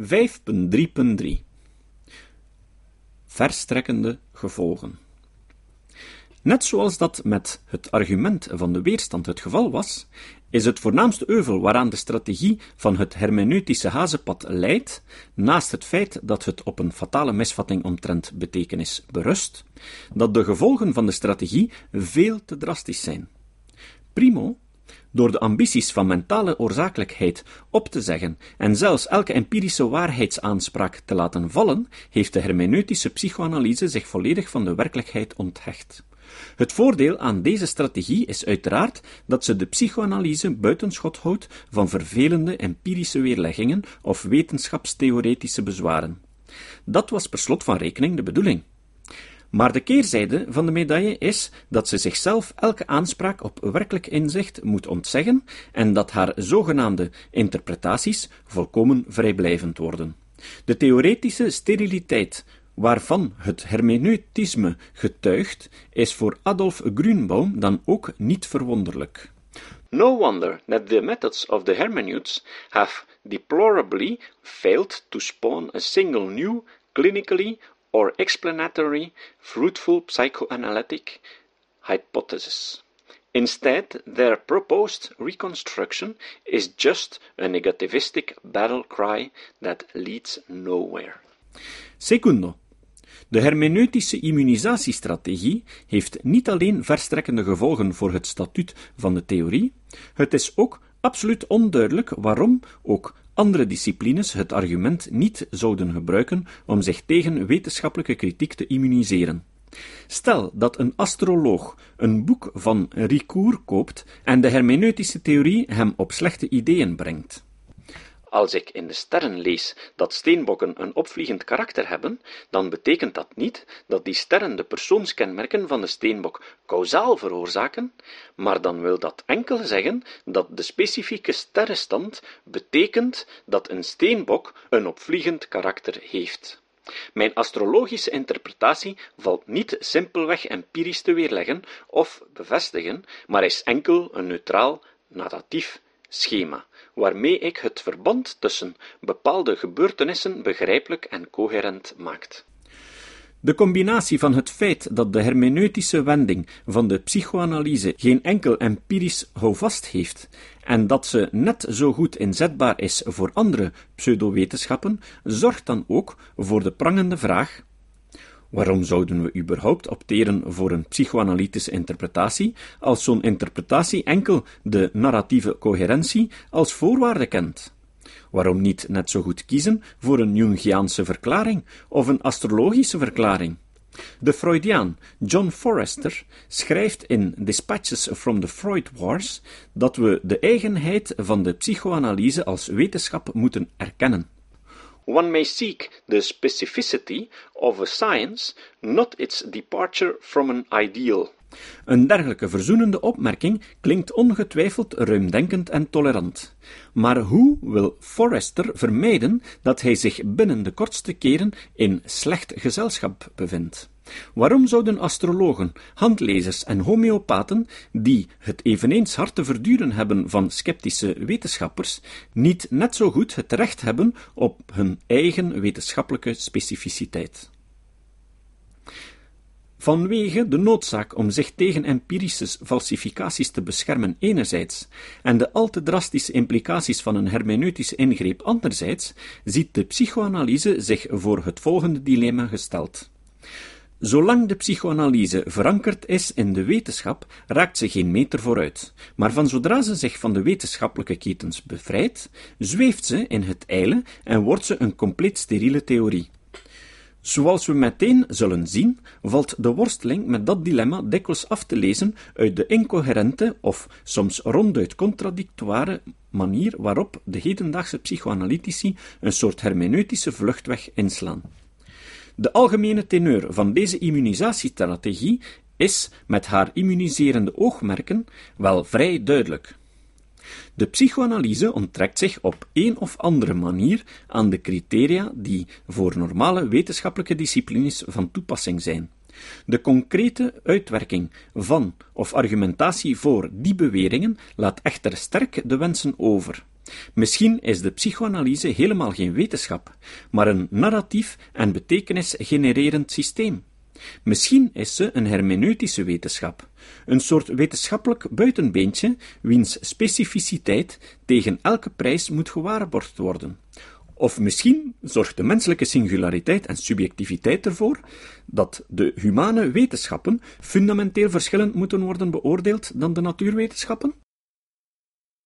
5.3.3 Verstrekkende gevolgen Net zoals dat met het argument van de weerstand het geval was, is het voornaamste euvel waaraan de strategie van het hermeneutische hazenpad leidt, naast het feit dat het op een fatale misvatting omtrent betekenis berust, dat de gevolgen van de strategie veel te drastisch zijn. Primo, door de ambities van mentale oorzakelijkheid op te zeggen en zelfs elke empirische waarheidsaanspraak te laten vallen, heeft de hermeneutische psychoanalyse zich volledig van de werkelijkheid onthecht. Het voordeel aan deze strategie is uiteraard dat ze de psychoanalyse buitenschot houdt van vervelende empirische weerleggingen of wetenschapstheoretische bezwaren. Dat was per slot van rekening de bedoeling. Maar de keerzijde van de medaille is dat ze zichzelf elke aanspraak op werkelijk inzicht moet ontzeggen en dat haar zogenaamde interpretaties volkomen vrijblijvend worden. De theoretische steriliteit waarvan het hermeneutisme getuigt, is voor Adolf Grünbaum dan ook niet verwonderlijk. No wonder that the methods of the hermeneutes have deplorably failed to spawn a single new, clinically or explanatory, fruitful psychoanalytic hypothesis. Instead, their proposed reconstruction is just a negativistic battle cry that leads nowhere. Secundo, de hermeneutische immunisatiestrategie heeft niet alleen verstrekkende gevolgen voor het statuut van de theorie, het is ook absoluut onduidelijk waarom ook andere disciplines het argument niet zouden gebruiken om zich tegen wetenschappelijke kritiek te immuniseren. Stel dat een astroloog een boek van Ricoeur koopt en de hermeneutische theorie hem op slechte ideeën brengt. Als ik in de sterren lees dat steenbokken een opvliegend karakter hebben, dan betekent dat niet dat die sterren de persoonskenmerken van de steenbok kausaal veroorzaken, maar dan wil dat enkel zeggen dat de specifieke sterrenstand betekent dat een steenbok een opvliegend karakter heeft. Mijn astrologische interpretatie valt niet simpelweg empirisch te weerleggen of bevestigen, maar is enkel een neutraal, narratief schema waarmee ik het verband tussen bepaalde gebeurtenissen begrijpelijk en coherent maakt. De combinatie van het feit dat de hermeneutische wending van de psychoanalyse geen enkel empirisch houvast heeft en dat ze net zo goed inzetbaar is voor andere pseudowetenschappen, zorgt dan ook voor de prangende vraag Waarom zouden we überhaupt opteren voor een psychoanalytische interpretatie, als zo'n interpretatie enkel de narratieve coherentie als voorwaarde kent? Waarom niet net zo goed kiezen voor een Jungiaanse verklaring of een astrologische verklaring? De Freudiaan John Forrester schrijft in Dispatches from the Freud Wars dat we de eigenheid van de psychoanalyse als wetenschap moeten erkennen. One may seek the specificity of a science, not its departure from an ideal. Een dergelijke verzoenende opmerking klinkt ongetwijfeld ruimdenkend en tolerant. Maar hoe wil Forrester vermijden dat hij zich binnen de kortste keren in slecht gezelschap bevindt? Waarom zouden astrologen, handlezers en homeopaten, die het eveneens hard te verduren hebben van sceptische wetenschappers, niet net zo goed het recht hebben op hun eigen wetenschappelijke specificiteit? Vanwege de noodzaak om zich tegen empirische falsificaties te beschermen enerzijds en de al te drastische implicaties van een hermeneutische ingreep anderzijds, ziet de psychoanalyse zich voor het volgende dilemma gesteld. Zolang de psychoanalyse verankerd is in de wetenschap, raakt ze geen meter vooruit. Maar van zodra ze zich van de wetenschappelijke ketens bevrijdt, zweeft ze in het ijle en wordt ze een compleet steriele theorie. Zoals we meteen zullen zien, valt de worsteling met dat dilemma dikwijls af te lezen uit de incoherente of soms ronduit contradictoire manier waarop de hedendaagse psychoanalytici een soort hermeneutische vluchtweg inslaan. De algemene teneur van deze immunisatiestrategie is, met haar immuniserende oogmerken, wel vrij duidelijk. De psychoanalyse onttrekt zich op een of andere manier aan de criteria die voor normale wetenschappelijke disciplines van toepassing zijn. De concrete uitwerking van of argumentatie voor die beweringen laat echter sterk de wensen over. Misschien is de psychoanalyse helemaal geen wetenschap, maar een narratief en betekenis genererend systeem. Misschien is ze een hermeneutische wetenschap, een soort wetenschappelijk buitenbeentje, wiens specificiteit tegen elke prijs moet gewaarborgd worden. Of misschien zorgt de menselijke singulariteit en subjectiviteit ervoor dat de humane wetenschappen fundamenteel verschillend moeten worden beoordeeld dan de natuurwetenschappen?